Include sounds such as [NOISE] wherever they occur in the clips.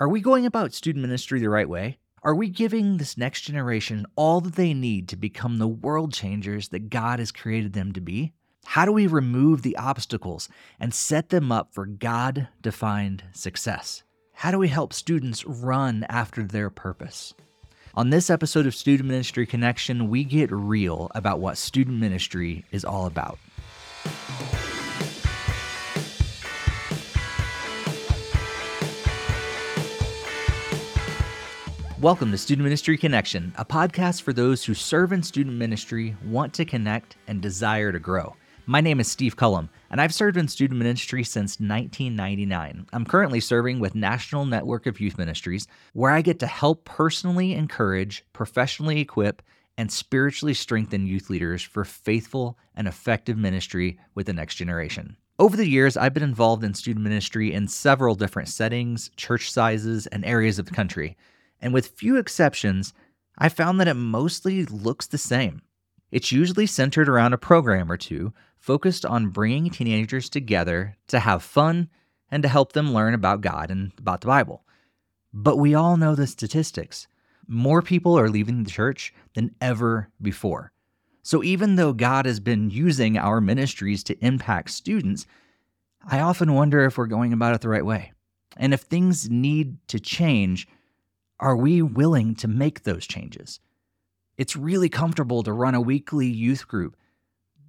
Are we going about student ministry the right way? Are we giving this next generation all that they need to become the world changers that God has created them to be? How do we remove the obstacles and set them up for God defined success? How do we help students run after their purpose? On this episode of Student Ministry Connection, we get real about what student ministry is all about. Welcome to Student Ministry Connection, a podcast for those who serve in student ministry, want to connect, and desire to grow. My name is Steve Cullum, and I've served in student ministry since 1999. I'm currently serving with National Network of Youth Ministries, where I get to help personally encourage, professionally equip, and spiritually strengthen youth leaders for faithful and effective ministry with the next generation. Over the years, I've been involved in student ministry in several different settings, church sizes, and areas of the country and with few exceptions, I found that it mostly looks the same. It's usually centered around a program or two focused on bringing teenagers together to have fun and to help them learn about God and about the Bible. But we all know the statistics. More people are leaving the church than ever before. So even though God has been using our ministries to impact students, I often wonder if we're going about it the right way. And if things need to change, are we willing to make those changes? It's really comfortable to run a weekly youth group,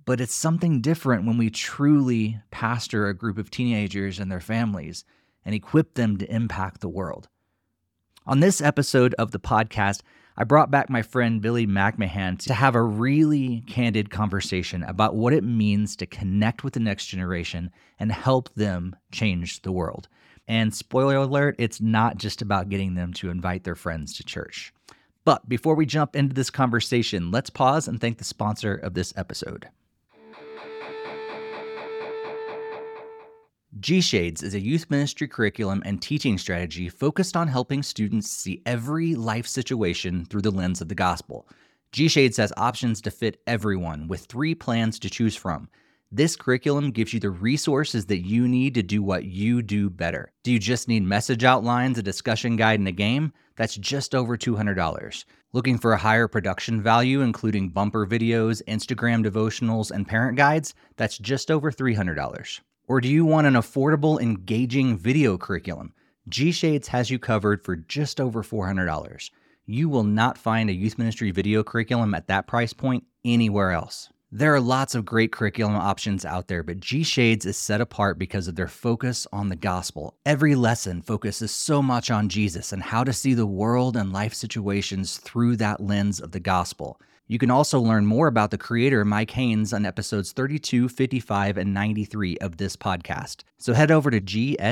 but it's something different when we truly pastor a group of teenagers and their families and equip them to impact the world. On this episode of the podcast, I brought back my friend Billy McMahan to have a really candid conversation about what it means to connect with the next generation and help them change the world. And spoiler alert, it's not just about getting them to invite their friends to church. But before we jump into this conversation, let's pause and thank the sponsor of this episode. G Shades is a youth ministry curriculum and teaching strategy focused on helping students see every life situation through the lens of the gospel. G Shades has options to fit everyone with three plans to choose from. This curriculum gives you the resources that you need to do what you do better. Do you just need message outlines, a discussion guide, and a game? That's just over $200. Looking for a higher production value, including bumper videos, Instagram devotionals, and parent guides? That's just over $300. Or do you want an affordable, engaging video curriculum? G Shades has you covered for just over $400. You will not find a youth ministry video curriculum at that price point anywhere else. There are lots of great curriculum options out there, but G Shades is set apart because of their focus on the gospel. Every lesson focuses so much on Jesus and how to see the world and life situations through that lens of the gospel. You can also learn more about the creator, Mike Haynes, on episodes 32, 55, and 93 of this podcast. So head over to gshades.org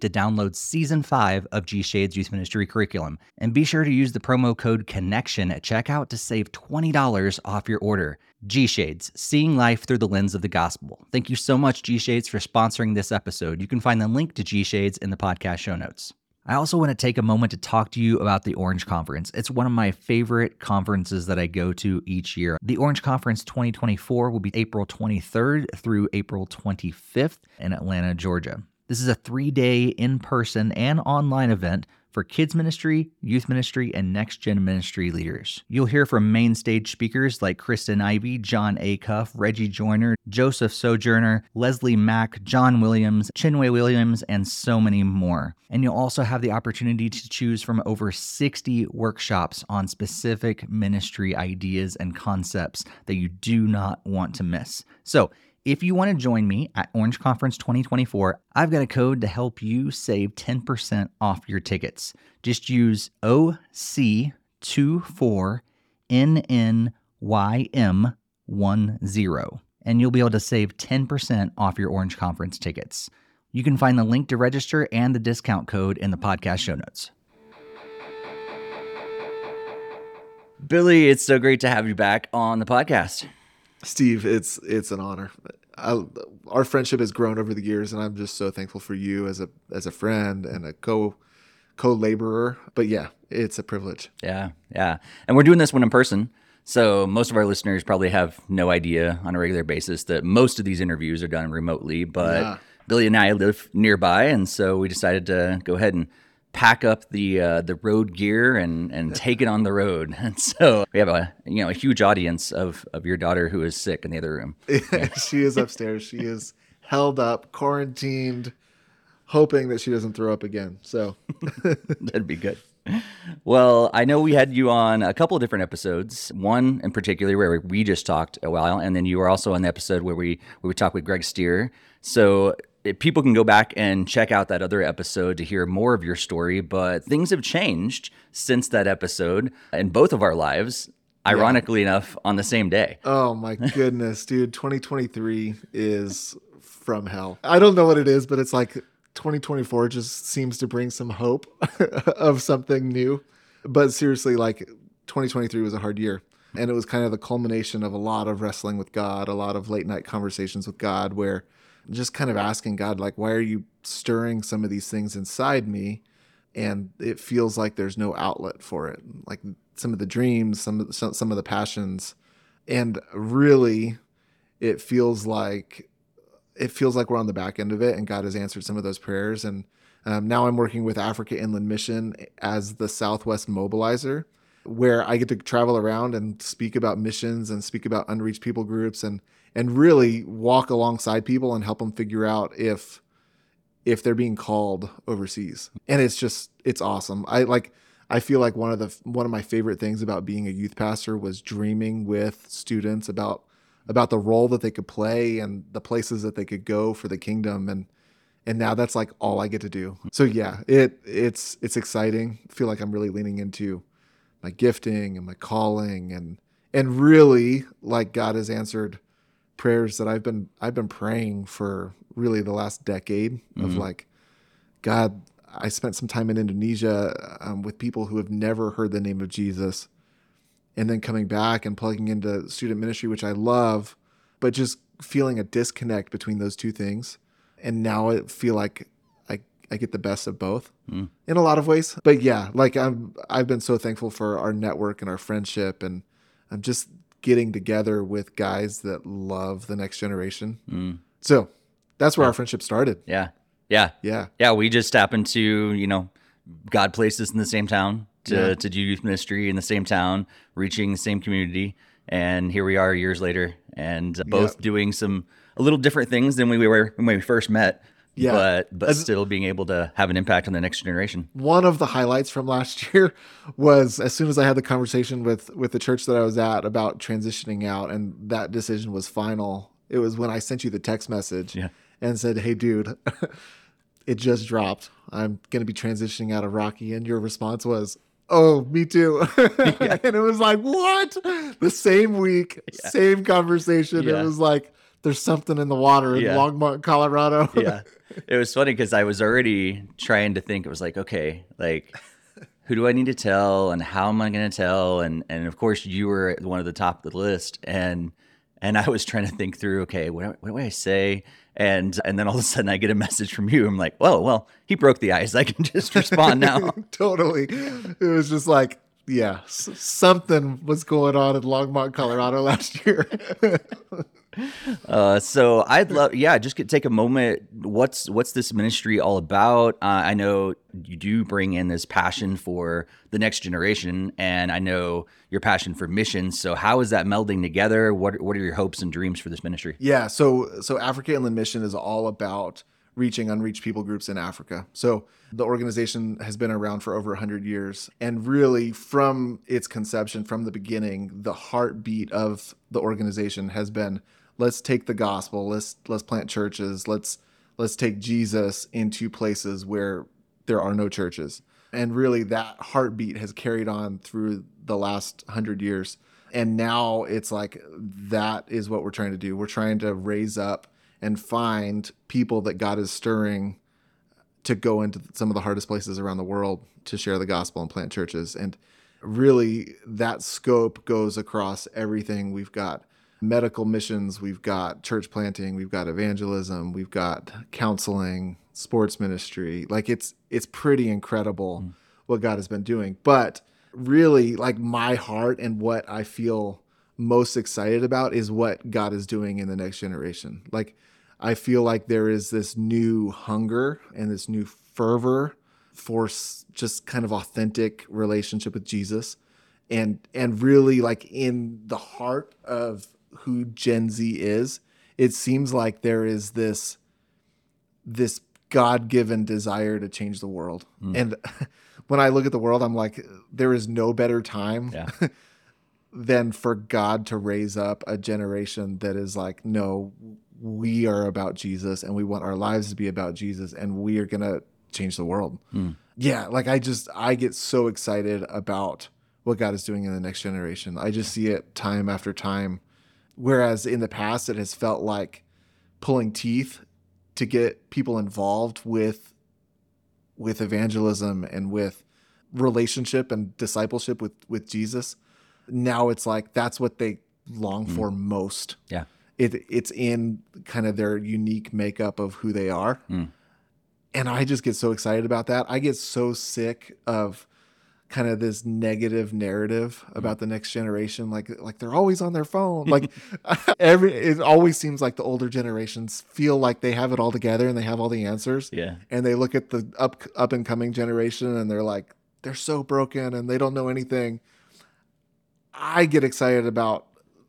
to download season 5 of G Shades Youth Ministry Curriculum. And be sure to use the promo code CONNECTION at checkout to save $20 off your order. G Shades, seeing life through the lens of the gospel. Thank you so much, G Shades, for sponsoring this episode. You can find the link to G Shades in the podcast show notes. I also want to take a moment to talk to you about the Orange Conference. It's one of my favorite conferences that I go to each year. The Orange Conference 2024 will be April 23rd through April 25th in Atlanta, Georgia. This is a three day in person and online event for kids ministry, youth ministry, and next gen ministry leaders. You'll hear from main stage speakers like Kristen Ivy, Jon Acuff, Reggie Joiner, Joseph Sojourner, Leslie Mack, John Williams, Chinwe Williams, and so many more. And you'll also have the opportunity to choose from over 60 workshops on specific ministry ideas and concepts that you do not want to miss. So, if you want to join me at Orange Conference 2024, I've got a code to help you save 10% off your tickets. Just use OC24NNYM10 and you'll be able to save 10% off your Orange Conference tickets. You can find the link to register and the discount code in the podcast show notes. Billy, it's so great to have you back on the podcast. Steve, it's it's an honor. I, our friendship has grown over the years, and I'm just so thankful for you as a as a friend and a co co laborer. But yeah, it's a privilege. Yeah, yeah, and we're doing this one in person. So most of our listeners probably have no idea on a regular basis that most of these interviews are done remotely, but. Yeah. Billy and I live nearby, and so we decided to go ahead and pack up the uh, the road gear and and [LAUGHS] take it on the road. [LAUGHS] And so we have a you know a huge audience of of your daughter who is sick in the other room. [LAUGHS] she is upstairs. She is held up, quarantined, hoping that she doesn't throw up again. So that'd be good. Well, I know we had you on a couple of different episodes. One in particular where we just talked a while, and then you were also on the episode where we where we talked with Greg Stier. So people can go back and check out that other episode to hear more of your story. But things have changed since that episode in both of our lives. Ironically yeah. enough, on the same day. Oh my [LAUGHS] goodness, dude! 2023 is from hell. I don't know what it is, but it's like 2024 just seems to bring some hope [LAUGHS] of something new. But seriously, like 2023 was a hard year. And it was kind of the culmination of a lot of wrestling with God, a lot of late night conversations with God, where just kind of asking God, like, why are you stirring some of these things inside me? And it feels like there's no outlet for it. Like some of the dreams, some of the, some of the passions. And really, it feels like it feels like we're on the back end of it and God has answered some of those prayers. And um, now I'm working with Africa Inland Mission as the Southwest mobilizer, where I get to travel around and speak about missions and speak about unreached people groups and and really walk alongside people and help them figure out if if they're being called overseas. And it's just it's awesome. I like I feel like one of the one of my favorite things about being a youth pastor was dreaming with students about about the role that they could play and the places that they could go for the kingdom and and now that's like all I get to do. So yeah, it it's it's exciting. I feel like I'm really leaning into my gifting and my calling and and really like God has answered prayers that I've been I've been praying for really the last decade mm-hmm. of like God I spent some time in Indonesia um, with people who have never heard the name of Jesus and then coming back and plugging into student ministry which I love but just feeling a disconnect between those two things and now I feel like I I get the best of both mm. in a lot of ways but yeah like I'm I've been so thankful for our network and our friendship and I'm just getting together with guys that love the next generation. Mm. So that's where yeah. our friendship started. Yeah. Yeah. Yeah. Yeah. We just happened to, you know, God placed us in the same town to, yeah. to do youth ministry in the same town, reaching the same community. And here we are years later and both yeah. doing some a little different things than we were when we first met yeah. but but As, still being able to have an impact on the next generation. One of the highlights from last [LAUGHS] year was as soon as I had the conversation with with the church that I was at about transitioning out, and that decision was final. It was when I sent you the text message yeah. and said, "Hey, dude." [LAUGHS] it just dropped. I'm going to be transitioning out of Rocky. And your response was, Oh, me too. [LAUGHS] yeah. and it was like, what? The same week, yeah. same conversation. Yeah. It was like, there's something in the water in Longmont, Colorado. [LAUGHS] yeah it was funny because I was already trying to think. It was like, okay, like [LAUGHS] who do I need to tell, and how am I going to tell? And and of course, you were one of the top of the list, and and I was trying to think through, okay, what, what do I say? And and then all of a sudden, I get a message from you. I'm like, well, well, he broke the ice. I can just respond [LAUGHS] now. totally. It was just like, yeah, something was going on in Longmont, Colorado last year. Uh, so I'd love, yeah, just get, take a moment. What's what's this ministry all about? Uh, I know you do bring in this passion for the next generation, and I know your passion for missions. So how is that melding together? What what are your hopes and dreams for this ministry? Yeah, so so Africa Inland Mission is all about reaching unreached people groups in Africa. So the organization has been around for over 100 years. And really, from its conception, from the beginning, the heartbeat of the organization has been let's take the gospel let's let's plant churches let's let's take jesus into places where there are no churches. And really that heartbeat has carried on through the last 100 years. And now it's like that is what we're trying to do. We're trying to raise up and find people that god is stirring to go into some of the hardest places around the world to share the gospel and plant churches. And really that scope goes across everything we've got medical missions, we've got church planting, we've got evangelism, we've got counseling, sports ministry. Like it's it's pretty incredible mm. what God has been doing. But really like my heart and what I feel most excited about is what God is doing in the next generation. Like I feel like there is this new hunger and this new fervor for just kind of authentic relationship with Jesus and and really like in the heart of who Gen Z is, it seems like there is this this God-given desire to change the world. Hmm. And [LAUGHS] when I look at the world, I'm like there is no better time Yeah. [LAUGHS] than for God to raise up a generation that is like, no, we are about Jesus and we want our lives to be about Jesus and we are going to change the world. Hmm. Yeah, like I just, I get so excited about what God is doing in the next generation. I just see it time after time. Whereas in the past, it has felt like pulling teeth to get people involved with with evangelism and with relationship and discipleship with with Jesus. Now it's like that's what they long for most. Yeah. It it's in kind of their unique makeup of who they are. Mm. And I just get so excited about that. I get so sick of kind of this negative narrative mm-hmm. about the next generation like like they're always on their phone like [LAUGHS] every it always seems like the older generations feel like they have it all together and they have all the answers. Yeah. and they look at the up up and coming generation and they're like they're so broken and they don't know anything. I get excited about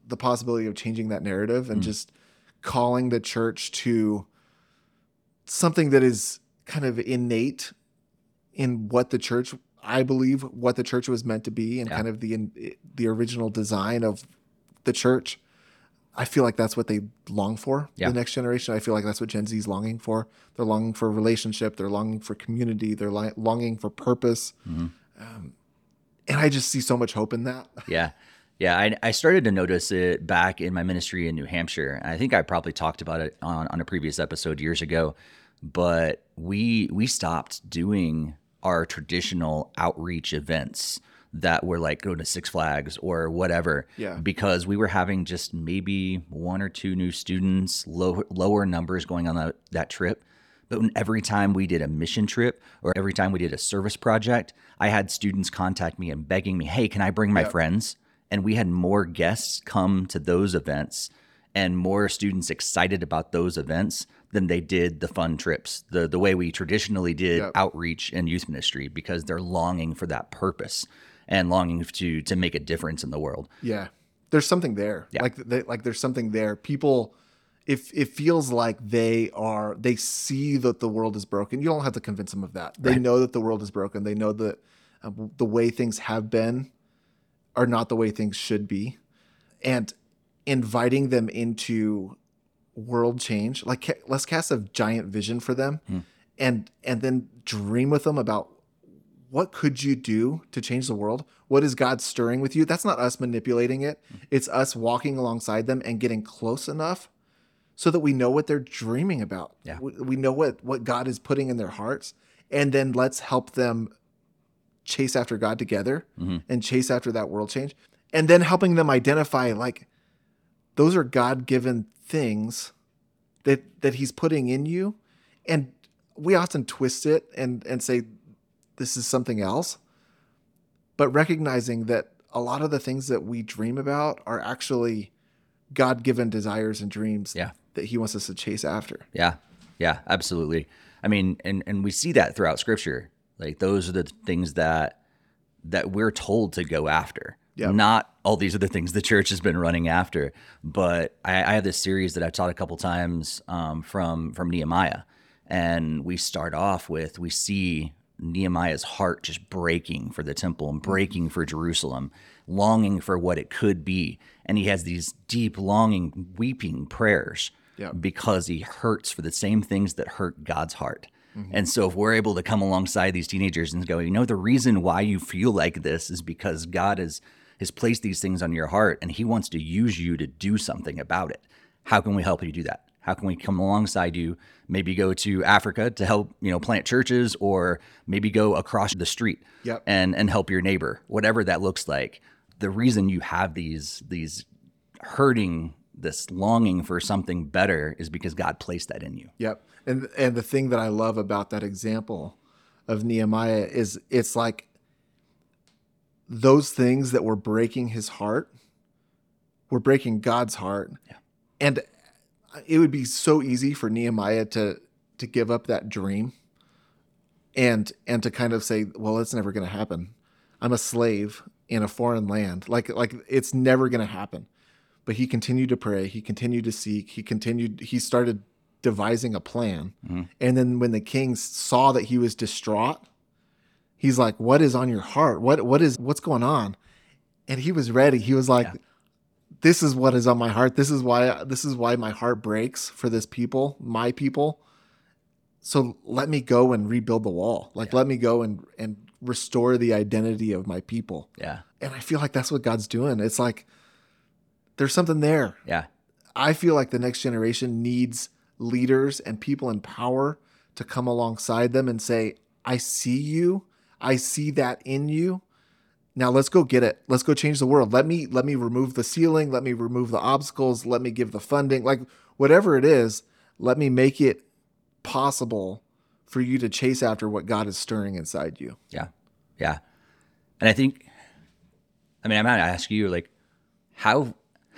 the possibility of changing that narrative and mm. just calling the church to something that is kind of innate in what the church i believe what the church was meant to be and Yeah. kind of the the original design of the church I feel like that's what they long for. Yeah. The next generation. I feel like that's what Gen Z is longing for. They're longing for relationship. They're longing for community. They're li- longing for purpose. Mhm. Um, and I just see so much hope in that. [LAUGHS] Yeah. Yeah, I, I started to notice it back in my ministry in New Hampshire. I think I probably talked about it on, on a previous episode years ago, but we we stopped doing our traditional outreach events that were like go to Six Flags or whatever Yeah. because we were having just maybe one or two new students, low, lower numbers going on that, that trip. But when every time we did a mission trip or every time we did a service project, I had students contact me and begging me, hey, can I bring my Yep. friends? And we had more guests come to those events and more students excited about those events than they did the fun trips, the, the way we traditionally did Yep. outreach and youth ministry because they're longing for that purpose and longing to to make a difference in the world. Yeah. There's something there. Yeah. Like they, like there's something there. People if it feels like they are they see that the world is broken. You don't have to convince them of that. They Right. know that the world is broken. They know that uh, the way things have been are not the way things should be. And inviting them into world change, like let's cast a giant vision for them Hmm. and and then dream with them about what could you do to change the world? What is God stirring with you? That's not us manipulating it. It's us walking alongside them and getting close enough so that we know what they're dreaming about. Yeah. We, we know what what God is putting in their hearts and then let's help them chase after God together Mhm. and chase after that world change. And then helping them identify like those are God-given things that that he's putting in you and we often twist it and and say this is something else but recognizing that a lot of the things that we dream about are actually god-given desires and dreams Yeah. that he wants us to chase after Yeah. Yeah, absolutely. I mean, and and we see that throughout scripture. Like those are the things that that we're told to go after. Yep. Not all these other things the church has been running after. But I, I have this series that I've taught a couple times um, from from Nehemiah, and we start off with we see Nehemiah's heart just breaking for the temple and breaking for Jerusalem, longing for what it could be, and he has these deep, longing, weeping prayers Yep. because he hurts for the same things that hurt God's heart. And so if we're able to come alongside these teenagers and go, you know, the reason why you feel like this is because God has has placed these things on your heart and he wants to use you to do something about it. How can we help you do that? How can we come alongside you? Maybe go to Africa to help, you know, plant churches or maybe go across the street Yep. and and help your neighbor, whatever that looks like. The reason you have these these hurting this longing for something better is because God placed that in you. Yep. And and the thing that I love about that example of Nehemiah is it's like those things that were breaking his heart were breaking God's heart. Yeah. And it would be so easy for Nehemiah to to give up that dream and and to kind of say, well, it's never going to happen. I'm a slave in a foreign land. Like like it's never going to happen. But he continued to pray, he continued to seek, he continued he started devising a plan. Mm-hmm. And then when the king saw that he was distraught, he's like, "What is on your heart? What what is what's going on?" And he was ready. He was like, yeah. "This is what is on my heart. This is why this is why my heart breaks for this people, my people." So let me go and rebuild the wall. Like yeah. let me go and and restore the identity of my people. Yeah. And I feel like that's what God's doing. It's like there's something there. Yeah. I feel like the next generation needs leaders and people in power to come alongside them and say, I see you. I see that in you. Now let's go get it. Let's go change the world. Let me let me remove the ceiling, let me remove the obstacles, let me give the funding. Like whatever it is, let me make it possible for you to chase after what God is stirring inside you. Yeah. Yeah. And I think I mean, I might ask you like how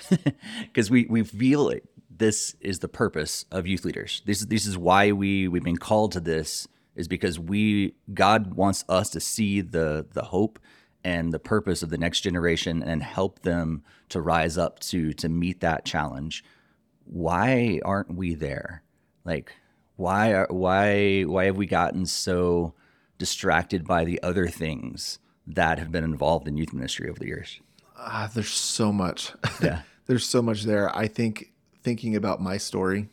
[LAUGHS] because we we feel it this is the purpose of youth leaders. This is this is why we we've been called to this is because we God wants us to see the the hope and the purpose of the next generation and help them to rise up to to meet that challenge. Why aren't we there? Like why are, why why have we gotten so distracted by the other things that have been involved in youth ministry over the years? Uh, there's so much. Yeah. [LAUGHS] there's so much there. I think thinking about my story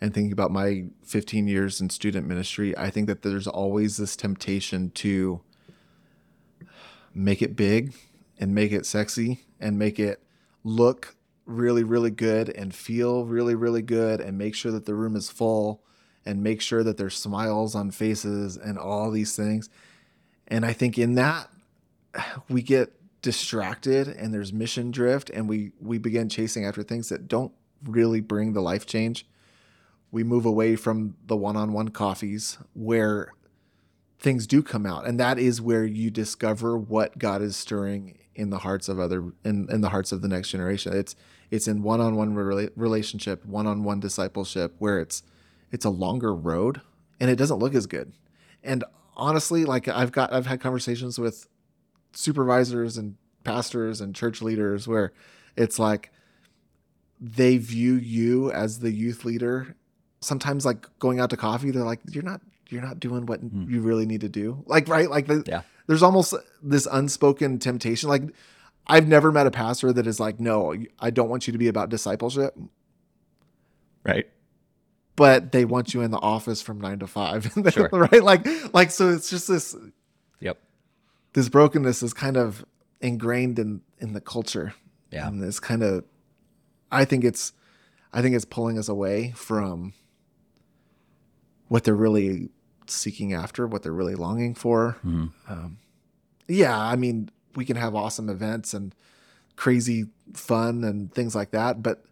and thinking about my 15 years in student ministry, I think that there's always this temptation to make it big and make it sexy and make it look really, really good and feel really, really good and make sure that the room is full and make sure that there's smiles on faces and all these things. And I think in that, we get distracted and there's mission drift and we we begin chasing after things that don't really bring the life change. We move away from the one on one coffees where things do come out. And that is where you discover what God is stirring in the hearts of other in, in the hearts of the next generation. It's it's in one on one relationship, one on one discipleship where it's it's a longer road and it doesn't look as good. And honestly, like I've got I've had conversations with supervisors and pastors and church leaders where it's like they view you as the youth leader sometimes like going out to coffee they're like you're not you're not doing what mm. you really need to do. Like right? Like the, yeah. there's almost this unspoken temptation. Like i've never met a pastor that is like no i don't want you to be about discipleship. Right. But they want you in the office from nine to five. [LAUGHS] Sure. right? Like like so it's just this yep. this brokenness is kind of ingrained in in the culture. Yeah. And this kind of I think it's I think it's pulling us away from what they're really seeking after, what they're really longing for. Mm-hmm. Um, yeah, I mean, we can have awesome events and crazy fun and things like that, but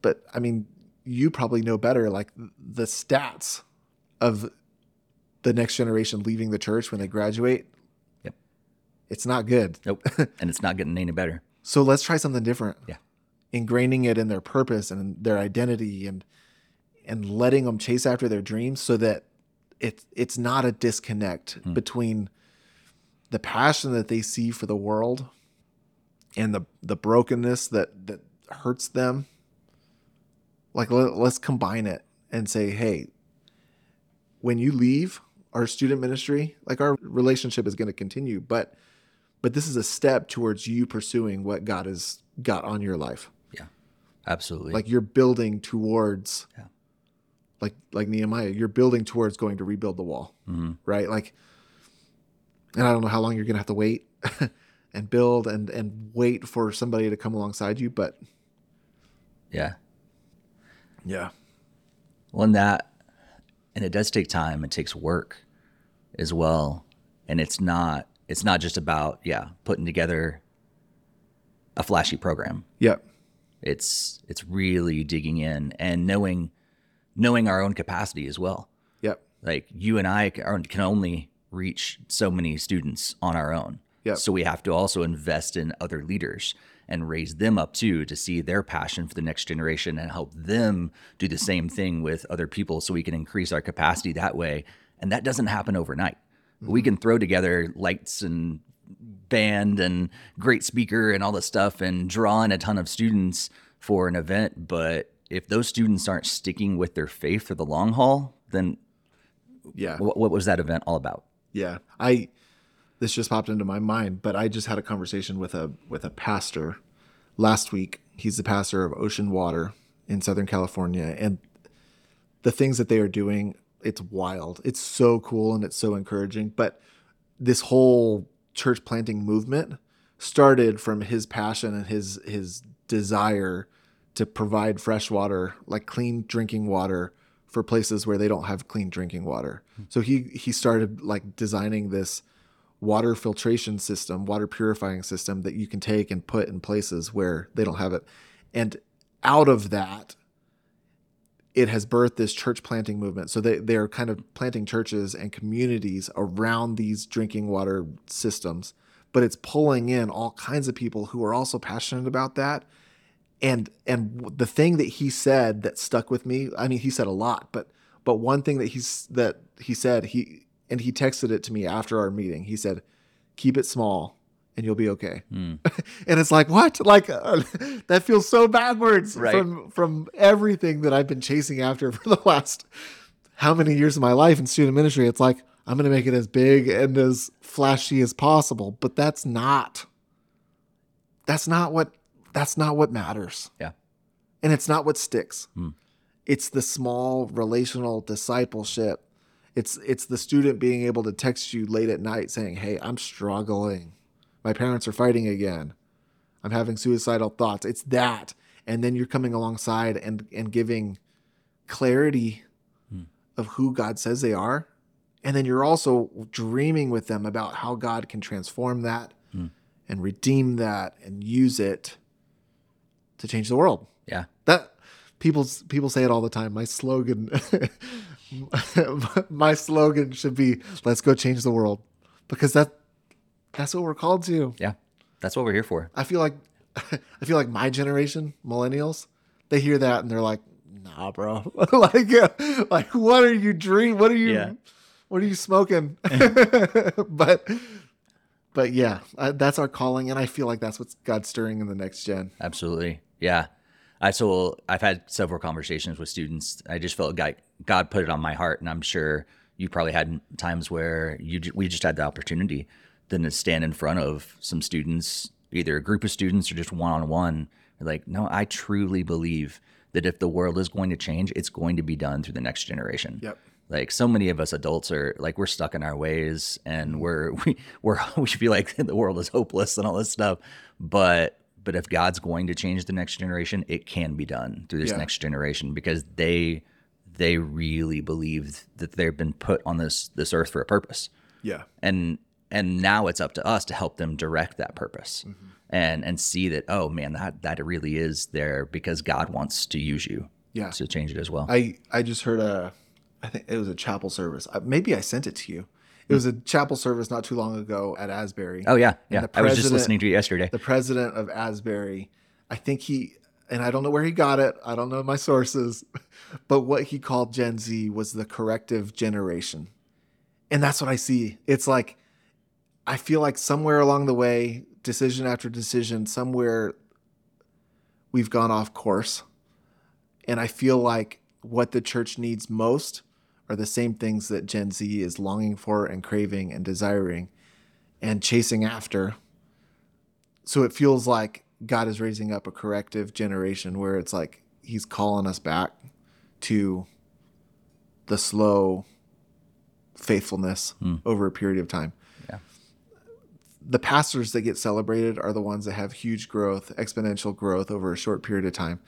but I mean, you probably know better like the stats of the next generation leaving the church when they graduate. Yep. It's not good. Nope. [LAUGHS] and it's not getting any better. So let's try something different. Yeah ingraining it in their purpose and their identity and and letting them chase after their dreams so that it's it's not a disconnect mm. between the passion that they see for the world and the the brokenness that that hurts them like let, let's combine it and say hey when you leave our student ministry like our relationship is going to continue but but this is a step towards you pursuing what god has got on your life Yeah. Absolutely. Like you're building towards, yeah. Like like Nehemiah, you're building towards going to rebuild the wall, mm-hmm. right? Like, and I don't know how long you're gonna have to wait [LAUGHS] and build and and wait for somebody to come alongside you, but yeah, yeah. Well, and that, and it does take time. It takes work as well, and it's not it's not just about yeah putting together a flashy program. Yep. It's it's really digging in and knowing knowing our own capacity as well. Yep. Like you and I can only reach so many students on our own. Yep. So we have to also invest in other leaders. and raise them up too to see their passion for the next generation and help them do the same thing with other people so we can increase our capacity that way. And that doesn't happen overnight. Mm-hmm. We can throw together lights and band and great speaker and all this stuff and draw in a ton of students for an event, but if those students aren't sticking with their faith for the long haul, then yeah, what, what was that event all about? Yeah, I this just popped into my mind, but I just had a conversation with a with a pastor last week. He's the pastor of Ocean Water in Southern California, and the things that they are doing, it's wild. It's so cool and it's so encouraging. But this whole church planting movement started from his passion and his his desire to provide fresh water, like clean drinking water for places where they don't have clean drinking water. So he he started like designing this water filtration system, water purifying system that you can take and put in places where they don't have it. And out of that, it has birthed this church planting movement. So they, they're kind of planting churches and communities around these drinking water systems, but it's pulling in all kinds of people who are also passionate about that. And and the thing that he said that stuck with me, I mean he said a lot, but but one thing that he's that he said, he and he texted it to me after our meeting. He said, "Keep it small, and you'll be okay." Mm. [LAUGHS] and it's like, what? Like uh, [LAUGHS] that feels so backwards right. from from everything that I've been chasing after [LAUGHS] for the last how many years of my life in student ministry. It's like I'm going to make it as big and as flashy as possible, but that's not. That's not what. That's not what matters. Yeah. And it's not what sticks. Mm. It's the small relational discipleship it's it's the student being able to text you late at night saying, "Hey, I'm struggling. My parents are fighting again. I'm having suicidal thoughts." It's that. And then you're coming alongside and and giving clarity hmm. of who God says they are. And then you're also dreaming with them about how God can transform that hmm. and redeem that and use it to change the world. Yeah. That people people say it all the time. My slogan [LAUGHS] my slogan should be let's go change the world because that that's what we're called to. Yeah. That's what we're here for. I feel like [LAUGHS] I feel like my generation, millennials, they hear that and they're like, "Nah, bro. [LAUGHS] like uh, like what are you dream? What are you yeah. what are you smoking?" but but yeah, that's our calling and I feel like that's what God's stirring in the next gen. Absolutely. Yeah. I so I've had several conversations with students. I just felt like God put it on my heart, and I'm sure you probably had times where you we just had the opportunity then to stand in front of some students, either a group of students or just one on one. Like, no, I truly believe that if the world is going to change, it's going to be done through the next generation. Yep. Like so many of us adults are like we're stuck in our ways and mm-hmm. we're [LAUGHS] we we're we feel like [LAUGHS] the world is hopeless and all this stuff. But but if God's going to change the next generation, it can be done through this yeah. next generation because they they really believe that they've been put on this this earth for a purpose. Yeah. And and now it's up to us to help them direct that purpose. Mm-hmm. And and see that oh man that that really is there because God wants to use you. Yeah. To change it as well. I I just heard a I think it was a chapel service. Maybe I sent it to you. It was a chapel service not too long ago at Asbury. Oh yeah, yeah. I was just listening to you yesterday. The president of Asbury, I think he, and I don't know where he got it. I don't know my sources, [LAUGHS] but what he called Gen Z was the corrective generation, and that's what I see. It's like I feel like somewhere along the way, decision after decision, somewhere we've gone off course, and I feel like what the church needs most are the same things that Gen Z is longing for and craving and desiring and chasing after. So it feels like God is raising up a corrective generation where it's like he's calling us back to the slow faithfulness mm. over a period of time. Yeah. The pastors that get celebrated are the ones that have huge growth, exponential growth over a short period of time.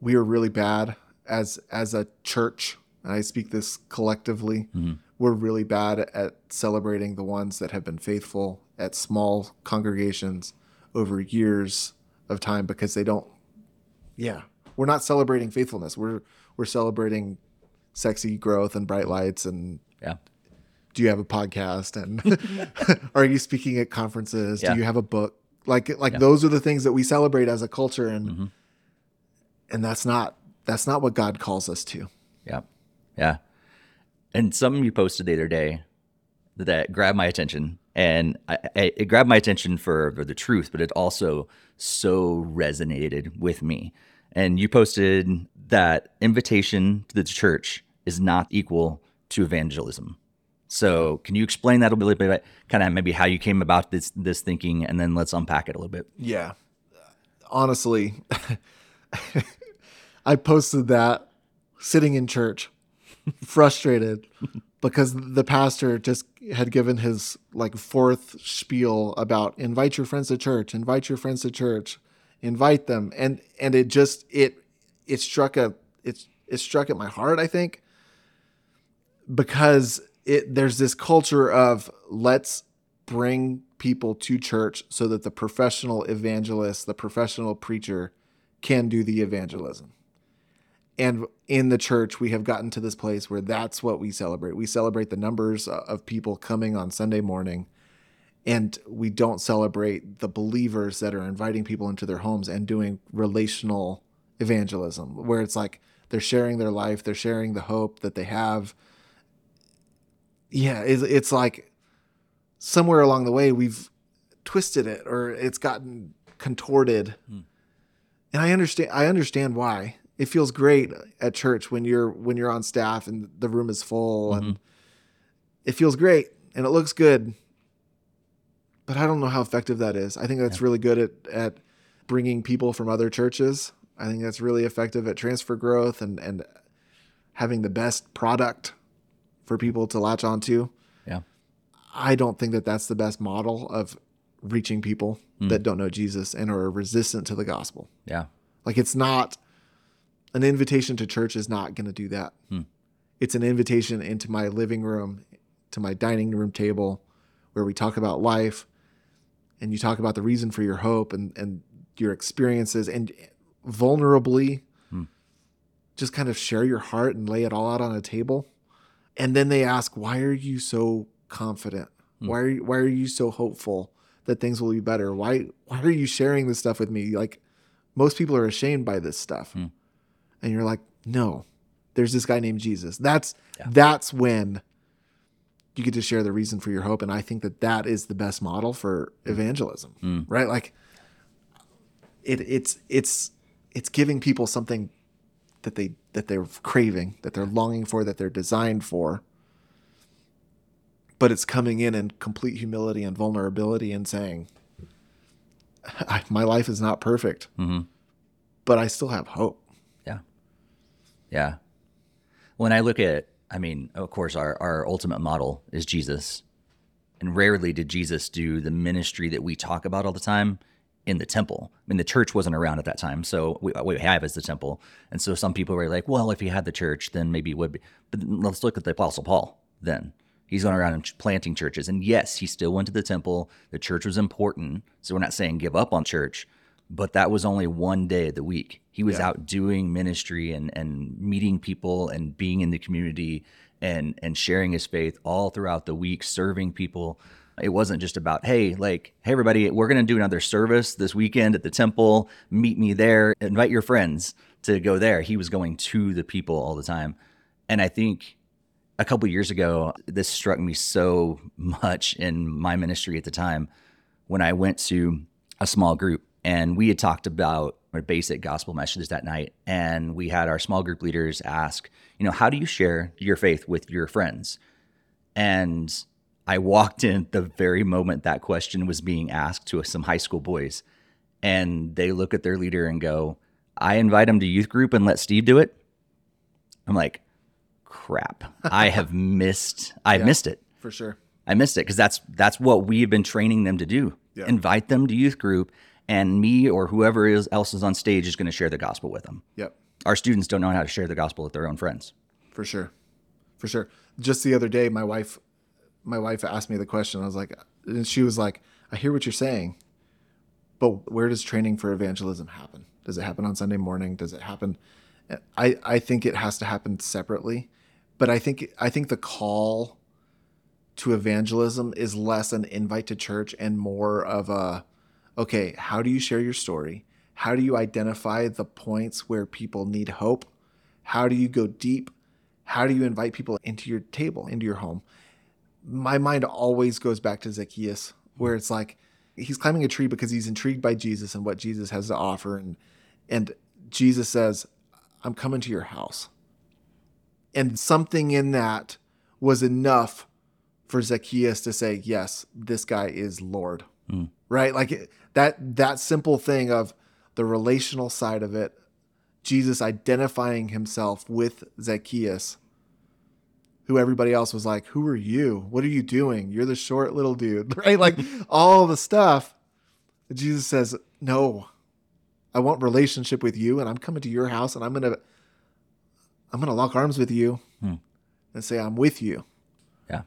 We are really bad as as a church and I speak this collectively, mm-hmm. we're really bad at celebrating the ones that have been faithful at small congregations over years of time because they don't yeah we're not celebrating faithfulness we're we're celebrating sexy growth and bright lights and yeah do you have a podcast and [LAUGHS] [LAUGHS] are you speaking at conferences yeah. do you have a book Like like Yeah. those are the things that we celebrate as a culture and Mhm. and that's not that's not what God calls us to. Yeah. Yeah. And something you posted the other day that grabbed my attention. And I, I, it grabbed my attention for, for the truth, but it also so resonated with me. And you posted that invitation to the church is not equal to evangelism. So, can you explain that a little bit, kind of maybe how you came about this this thinking, and then let's unpack it a little bit. Yeah. Honestly, [LAUGHS] I posted that sitting in church, frustrated because the pastor just had given his like fourth spiel about invite your friends to church, invite your friends to church, invite them. And and it just it it struck a it's it struck at my heart, I think. Because it there's this culture of let's bring people to church so that the professional evangelist, the professional preacher can do the evangelism. And in the church, we have gotten to this place where that's what we celebrate. We celebrate the numbers of people coming on Sunday morning, and we don't celebrate the believers that are inviting people into their homes and doing relational evangelism, where it's like they're sharing their life, they're sharing the hope that they have. Yeah, it's, it's like somewhere along the way we've twisted it or it's gotten contorted. Hmm. And I understand I understand why. It feels great at church when you're when you're on staff and the room is full and mm-hmm. it feels great and it looks good. But I don't know how effective that is. I think that's really good at at bringing people from other churches. I think that's really effective at transfer growth and and having the best product for people to latch onto. Yeah. I don't think that that's the best model of reaching people mm. that don't know Jesus and are resistant to the gospel. Yeah. Like it's not an invitation to church is not going to do that. Hmm. It's an invitation into my living room, to my dining room table where we talk about life and you talk about the reason for your hope and and your experiences and vulnerably Hmm. just kind of share your heart and lay it all out on a table. And then they ask, "Why are you so confident? Hmm. Why are you, why are you so hopeful that things will be better? Why why are you sharing this stuff with me? Like most people are ashamed by this stuff." Hmm. And you're like, "No. There's this guy named Jesus." That's Yeah. that's when you get to share the reason for your hope and I think that that is the best model for evangelism. Hmm. Right? Like it it's it's it's giving people something that they that they're craving, that they're longing for, that they're designed for. But it's coming in in complete humility and vulnerability and saying, I, "My life is not perfect, hmm but I still have hope." Yeah. When I look at, I mean, of course, our, our ultimate model is Jesus. And rarely did Jesus do the ministry that we talk about all the time in the temple. I mean, the church wasn't around at that time. So we, what we have is the temple. And so some people were like, well, if he had the church, then maybe it would be. But let's look at the Apostle Paul then. He's going around and planting churches. And yes, he still went to the temple. The church was important. So we're not saying give up on church, but that was only one day of the week. He was Yeah. out doing ministry and, and meeting people and being in the community and, and sharing his faith all throughout the week, serving people. It wasn't just about, hey, like, hey, everybody, we're going to do another service this weekend at the temple. Meet me there. Invite your friends to go there. He was going to the people all the time. And I think a couple years ago, this struck me so [LAUGHS] much in my ministry at the time when I went to a small group and we had talked about our basic gospel messages that night. And we had our small group leaders ask, you know, how do you share your faith with your friends? And I walked in the very moment that question was being asked to some high school boys. And they look at their leader and go, I invite him to youth group and let Steve do it. I'm like, crap. I have [LAUGHS] missed I Yeah. missed it. For sure. I missed it because that's that's what we've been training them to do. Yeah. Invite them to youth group, and me or whoever is else is on stage is going to share the gospel with them. Yep. Our students don't know how to share the gospel with their own friends. For sure. For sure. Just the other day my wife my wife asked me the question. I was like and she was like, "I hear what you're saying, but where does training for evangelism happen? Does it happen on Sunday morning? Does it happen I I think it has to happen separately, but I think I think the call to evangelism is less an invite to church and more of a okay, how do you share your story? How do you identify the points where people need hope? How do you go deep? How do you invite people into your table, into your home? My mind always goes back to Zacchaeus, where it's like he's climbing a tree because he's intrigued by Jesus and what Jesus has to offer. And, and Jesus says, I'm coming to your house. And something in that was enough for Zacchaeus to say, Yes, this guy is Lord. Mm. Right? Like that that simple thing of the relational side of it, Jesus identifying himself with Zacchaeus, who everybody else was like, Who are you? What are you doing? You're the short little dude, [LAUGHS] right? Like [LAUGHS] all the stuff. Jesus says, No, I want relationship with you, and I'm coming to your house, and I'm gonna I'm gonna lock arms with you hmm. and say, I'm with you. Yeah.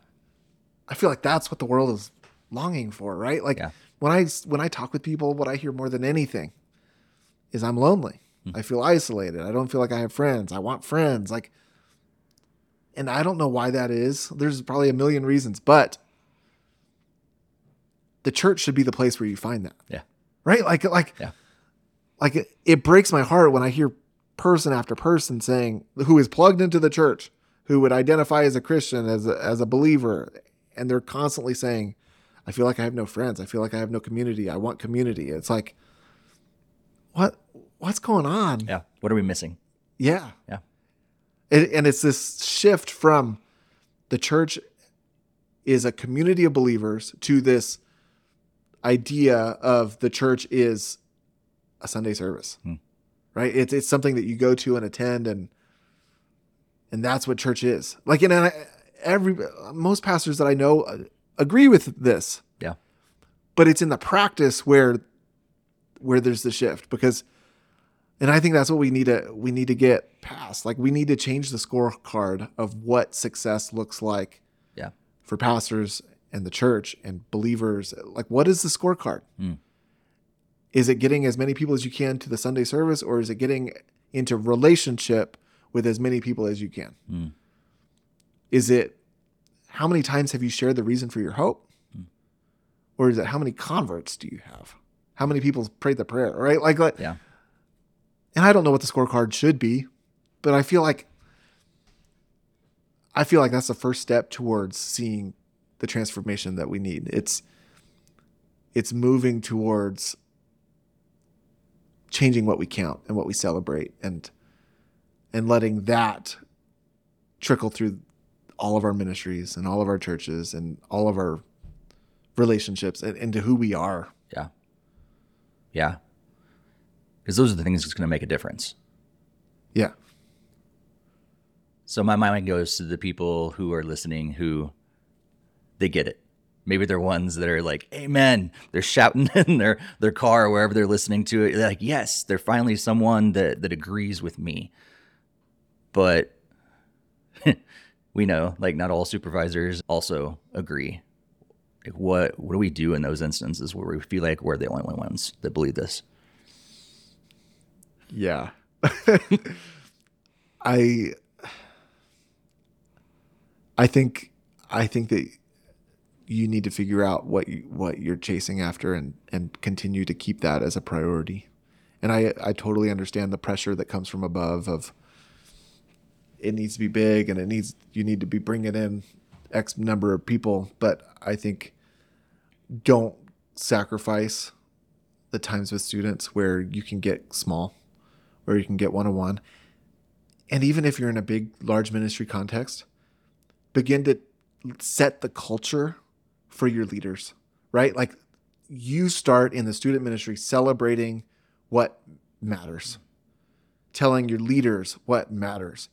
I feel like that's what the world is longing for, right? Like yeah. when I when I talk with people, what I hear more than anything is I'm lonely. Mm-hmm. I feel isolated. I don't feel like I have friends. I want friends. Like, and I don't know why that is. There's probably a million reasons, but the church should be the place where you find that. Yeah. Right. Like, like, yeah. Like it, it breaks my heart when I hear person after person saying who is plugged into the church, who would identify as a Christian, as a, as a believer, and they're constantly saying, "I feel like I have no friends. I feel like I have no community. I want community." It's like, what what's going on? Yeah. What are we missing? Yeah. Yeah. And, and it's this shift from the church is a community of believers to this idea of the church is a Sunday service, hmm. right? It's it's something that you go to and attend, and and that's what church is. Like, and every most pastors that I know uh, agree with this. Yeah, but it's in the practice where where there's the shift because and I think that's what we need to we need to get past. Like we need to change the scorecard of what success looks like. Yeah. For pastors and the church and believers, like what is the scorecard? Mm. Is it getting as many people as you can to the Sunday service, or is it getting into relationship with as many people as you can? Mm. Is it how many times have you shared the reason for your hope? Mm. Or is it how many converts do you have? How many people prayed the prayer? Right? Like, like yeah and I don't know what the scorecard should be, but I feel like I feel like that's the first step towards seeing the transformation that we need. It's it's moving towards changing what we count and what we celebrate and and letting that trickle through all of our ministries and all of our churches and all of our relationships and into who we are. Yeah. Yeah because those are the things that's going to make a difference. Yeah. So my mind goes to the people who are listening who they get it. Maybe they're ones that are like, "Amen." They're shouting [LAUGHS] in their their car or wherever they're listening to it. They're like, "Yes, they're finally someone that that agrees with me." But [LAUGHS] we know, like, not all supervisors also agree. Like, what what do we do in those instances where we feel like we're the only ones that believe this? Yeah. [LAUGHS] I I think I think that you need to figure out what you, what you're chasing after and and continue to keep that as a priority. And I I totally understand the pressure that comes from above of it needs to be big and it needs you need to be bringing in x number of people, but I think don't sacrifice the times with students where you can get small where you can get one on one. And even if you're in a big, large ministry context, begin to set the culture for your leaders, right? Like you start in the student ministry celebrating what matters, telling your leaders what matters,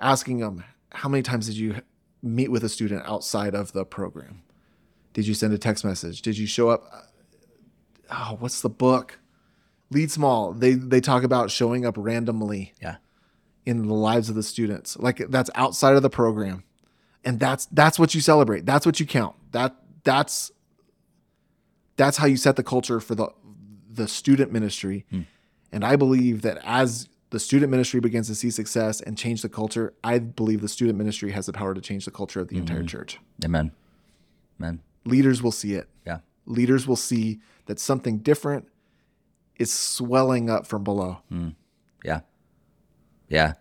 asking them, how many times did you meet with a student outside of the program? Did you send a text message? Did you show up? Oh, what's the book? lead small. They they talk about showing up randomly. Yeah. In the lives of the students. Like that's outside of the program. And that's that's what you celebrate. That's what you count. That that's that's how you set the culture for the the student ministry. Hmm. And I believe that as the student ministry begins to see success and change the culture, I believe the student ministry has the power to change the culture of the mm-hmm. entire church. Amen. Amen. Leaders will see it. Yeah. leaders will see that something different is swelling up from below. Yeah. Yeah.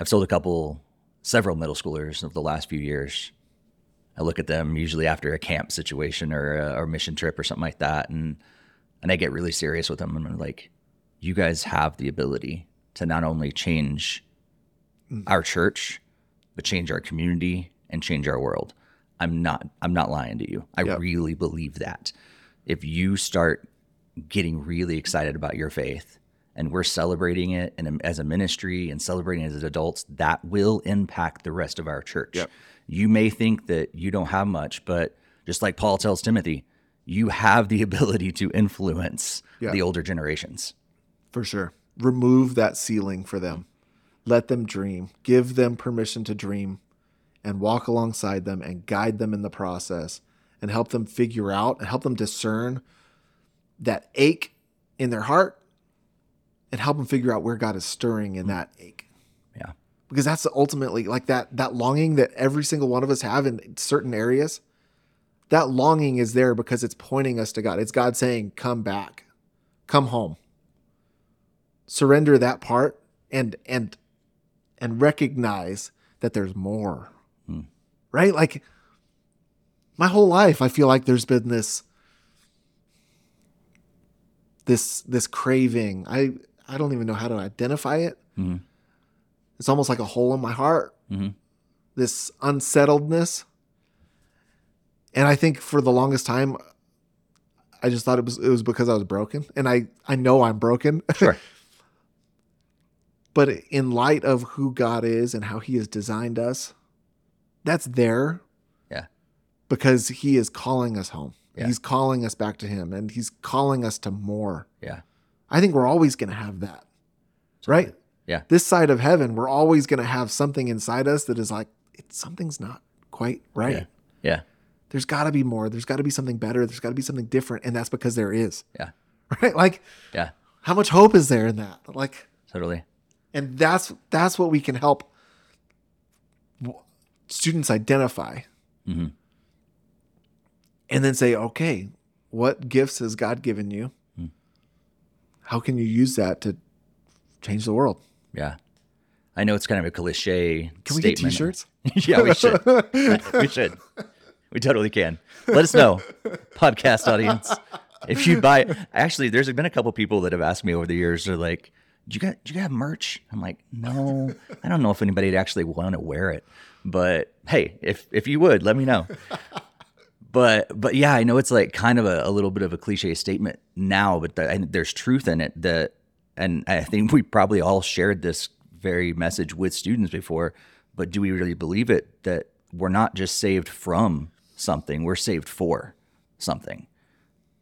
I've sold a couple, several middle schoolers of the last few years. I look at them usually after a camp situation or a, or a mission trip or something like that, and and I get really serious with them. And I'm like, you guys have the ability to not only change our church, but change our community and change our world. I'm not I'm not lying to you. I Yep. really believe that. If you start getting really excited about your faith and we're celebrating it and as a ministry and celebrating it as adults, that will impact the rest of our church. Yep. You may think that you don't have much, but just like Paul tells Timothy, you have the [LAUGHS] ability to influence the older generations. For sure. Remove that ceiling for them. Let them dream. Give them permission to dream and walk alongside them and guide them in the process and help them figure out and help them discern that ache in their heart and help them figure out where God is stirring in mm-hmm. that ache. Yeah. Because that's ultimately like that that longing that every single one of us have in certain areas. That longing is there because it's pointing us to God. It's God saying, "Come back. Come home." Surrender that part and and and recognize that there's more. Right? Like my whole life i feel like there's been this this this craving. I i don't even know how to identify it. Mhm. it's almost like a hole in my heart. Mhm. this unsettledness. And i think for the longest time i just thought it was it was because i was broken. And i i know i'm broken. Sure. [LAUGHS] but in light of who God is and how he has designed us, that's there yeah. because he is calling us home. Yeah. He's calling us back to him and he's calling us to more. Yeah. I think we're always going to have that. Right? Yeah. This side of heaven, we're always going to have something inside us that is like it's something's not quite right. Yeah. Yeah. There's got to be more. There's got to be something better. There's got to be something different and that's because there is. Yeah. [LAUGHS] Right? Like Yeah. how much hope is there in that? Like Totally. And that's that's what we can help students identify Mhm. and then say okay what gifts has god given you how can you use that to change the world Yeah. I know it's kind of a cliche can we get statement. t-shirts [LAUGHS] yeah, we should. [LAUGHS] we should. We totally can. Let us know, podcast audience, if you buy. Actually, there's been a couple people that have asked me over the years. They're like, "Do you got? Do you have merch?" I'm like, "No, I don't know if anybody would actually want to wear it, but hey, if if you would, let me know." But but yeah, I know it's like kind of a, a little bit of a cliche statement now, but the, there's truth in it. That and I think we probably all shared this very message with students before. But do we really believe it that we're not just saved from something, we're saved for something?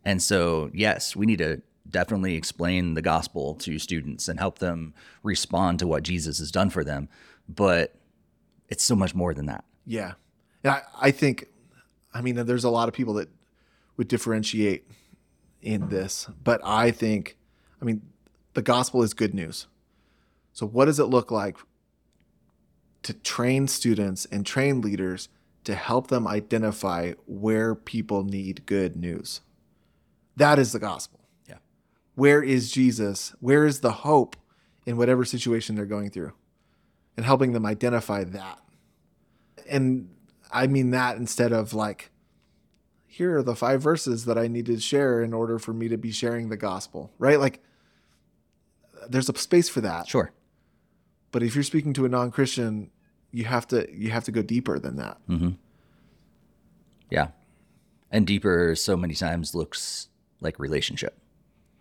And so, yes, we need to definitely explain the gospel to students and help them respond to what Jesus has done for them. But it's so much more than that. yeah and I, I think i mean there's a lot of people that would differentiate in this but i think i mean the gospel is good news so what does it look like to train students and train leaders to help them identify where people need good news that is the gospel. Where is jesus where is the hope in whatever situation they're going through and helping them identify that and I mean that instead of like, here are the five verses that I need to share in order for me to be sharing the gospel, right? Like, there's a space for that. Sure. But if you're speaking to a non-Christian, you have to you have to go deeper than that. Mm-hmm. Yeah. And deeper so many times looks like relationship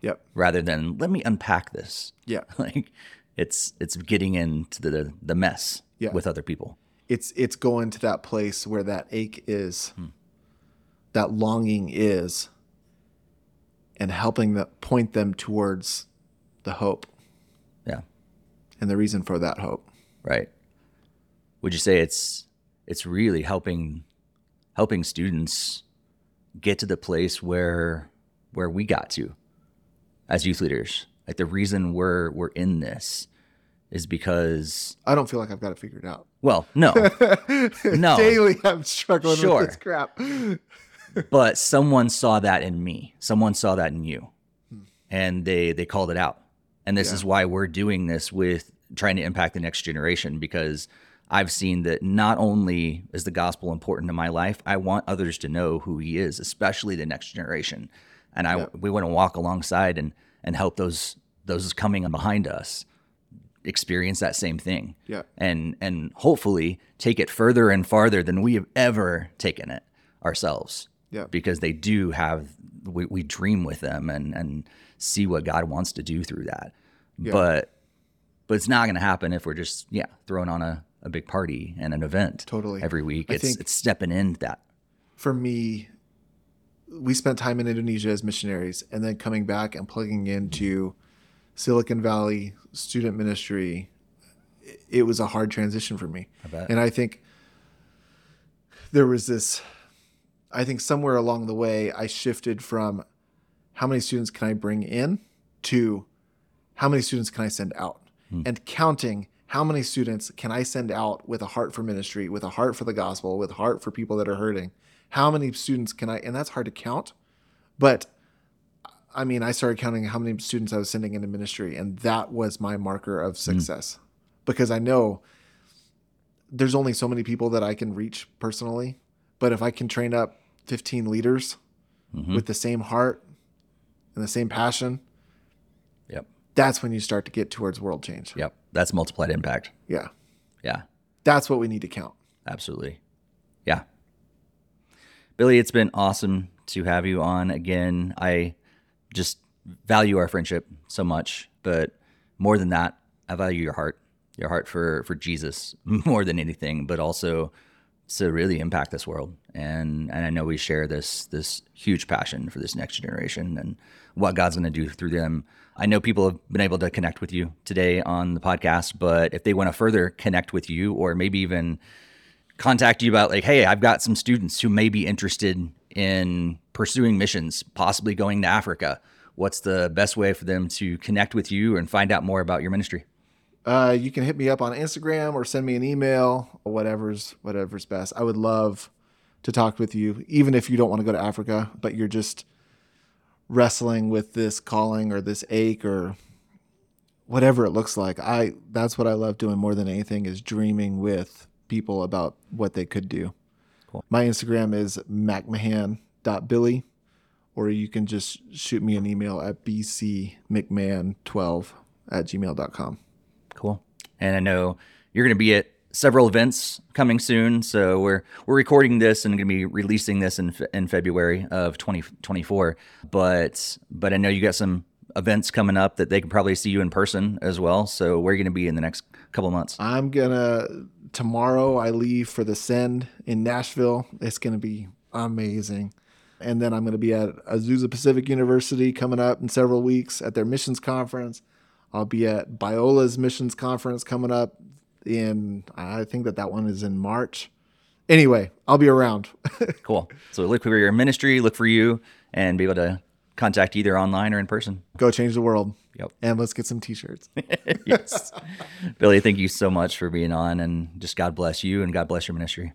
Yep. rather than let me unpack this. Yeah. [LAUGHS] Like it's it's getting into the the mess Yeah. with other people. It's it's going to that place where that ache is, hmm. that longing is, and helping them point them towards the hope Yeah. and the reason for that hope. Right. Would you say it's it's really helping helping students get to the place where where we got to as youth leaders? Like the reason we're we're in this is because I don't feel like I've got it figured out. well, no. [LAUGHS] No. Daily, I'm struggling Sure. with this crap. [LAUGHS] but someone saw that in me. Someone saw that in you. Hmm. And they they called it out. And this Yeah. is why we're doing this with trying to impact the next generation because I've seen that not only is the gospel important to my life, I want others to know who he is, especially the next generation. And I Yeah. we want to walk alongside and and help those those coming behind us experience that same thing Yeah. and and hopefully take it further and farther than we have ever taken it ourselves Yeah. because they do have we, we dream with them and and see what god wants to do through that Yeah. but but it's not going to happen if we're just yeah throwing on a, a big party and an event Totally. every week I it's it's stepping into that For me, we spent time in Indonesia as missionaries and then coming back and plugging into Silicon Valley student ministry. it- was a hard transition for me. I. And I think there was this, I think somewhere along the way, I shifted from how many students can I bring in to how many students can I send out? Hmm. And counting how many students can I send out with a heart for ministry, with a heart for the gospel, with a heart for people that are hurting? How many students can I, and that's hard to count, but I mean, I started counting how many students I was sending into ministry, and that was my marker of hmm. success because I know there's only so many people that I can reach personally. But if I can train up 15 leaders mm-hmm. with the same heart and the same passion, yep that's when you start to get towards world change. yep that's multiplied impact Yeah. yeah That's what we need to count. Absolutely. Yeah. Billy, it's been awesome to have you on again. I just value our friendship so much, but more than that, I value your heart, your heart for for Jesus [LAUGHS] more than anything, but also to really impact this world. And and I know we share this this huge passion for this next generation and what God's going to do through them. I know people have been able to connect with you today on the podcast, but if they want to further connect with you or maybe even contact you about like, hey, I've got some students who may be interested in pursuing missions, possibly going to Africa. What's the best way for them to connect with you and find out more about your ministry? Uh, you can hit me up on Instagram or send me an email, whatever's whatever's best. I would love to talk with you, even if you don't want to go to Africa, but you're just wrestling with this calling or this ache or whatever it looks like. I that's what I love doing more than anything is dreaming with people about what they could do. Cool. My Instagram is mcmahan.billy, or you can just shoot me an email at bcmcmahan12 at gmail.com. Cool. And I know you're going to be at several events coming soon. So we're we're recording this and going to be releasing this in in February of 2024. But but I know you got some events coming up that they can probably see you in person as well. So where are you going to be in the next couple months? I'm gonna tomorrow. I leave for the Send in Nashville. It's gonna be amazing, and then I'm gonna be at Azusa Pacific University coming up in several weeks at their missions conference. I'll be at Biola's missions conference coming up in. I think that that one is in March. Anyway, I'll be around. [LAUGHS] Cool. So look for your ministry, look for you, and be able to contact either online or in person. Go change the world. Yep. And let's get some t-shirts. [LAUGHS] yes. Billy, thank you so much for being on, and just God bless you and God bless your ministry.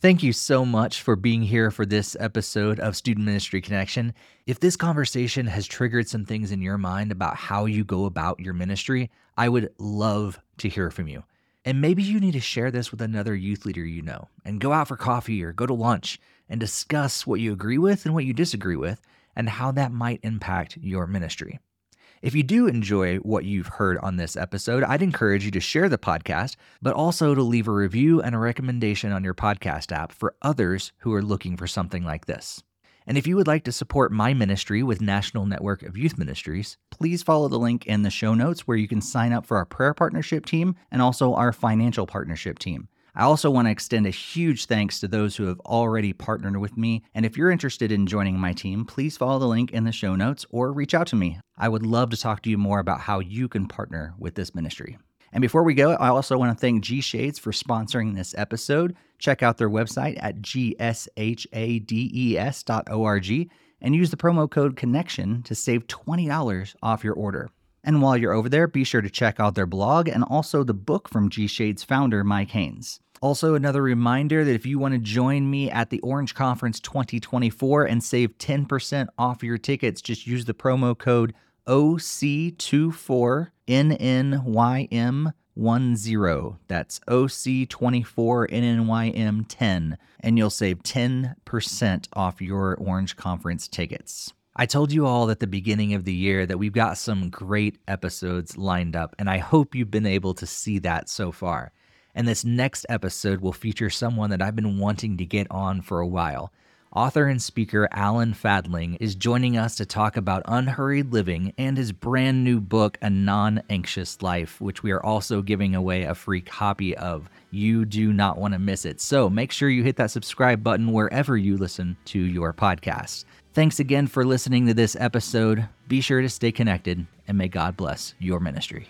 Thank you so much for being here for this episode of Student Ministry Connection. If this conversation has triggered some things in your mind about how you go about your ministry, I would love to hear from you. And maybe you need to share this with another youth leader you know and go out for coffee or go to lunch and discuss what you agree with and what you disagree with and how that might impact your ministry. If you do enjoy what you've heard on this episode, I'd encourage you to share the podcast, but also to leave a review and a recommendation on your podcast app for others who are looking for something like this. And if you would like to support my ministry with National Network of Youth Ministries, Please follow the link in the show notes where you can sign up for our prayer partnership team and also our financial partnership team. I also want to extend a huge thanks to those who have already partnered with me. And if you're interested in joining my team, please follow the link in the show notes or reach out to me. I would love to talk to you more about how you can partner with this ministry. And before we go, I also want to thank G Shades for sponsoring this episode. Check out their website at gshades.org and use the promo code CONNECTION to save $20 off your order. And while you're over there, be sure to check out their blog and also the book from G Shade's founder, Mike Haynes. Also, another reminder that if you want to join me at the Orange Conference 2024 and save 10% off your tickets, just use the promo code OC24NNYM10. That's OC24NNYM10, and you'll save 10% off your Orange Conference tickets. I told you all at the beginning of the year that we've got some great episodes lined up, and I hope you've been able to see that so far. And this next episode will feature someone that I've been wanting to get on for a while. Author and speaker Alan Fadling is joining us to talk about unhurried living and his brand new book, A Non Anxious Life, which we are also giving away a free copy of. You do not want to miss it. So make sure you hit that subscribe button wherever you listen to your podcast. Thanks again for listening to this episode. Be sure to stay connected, and may God bless your ministry.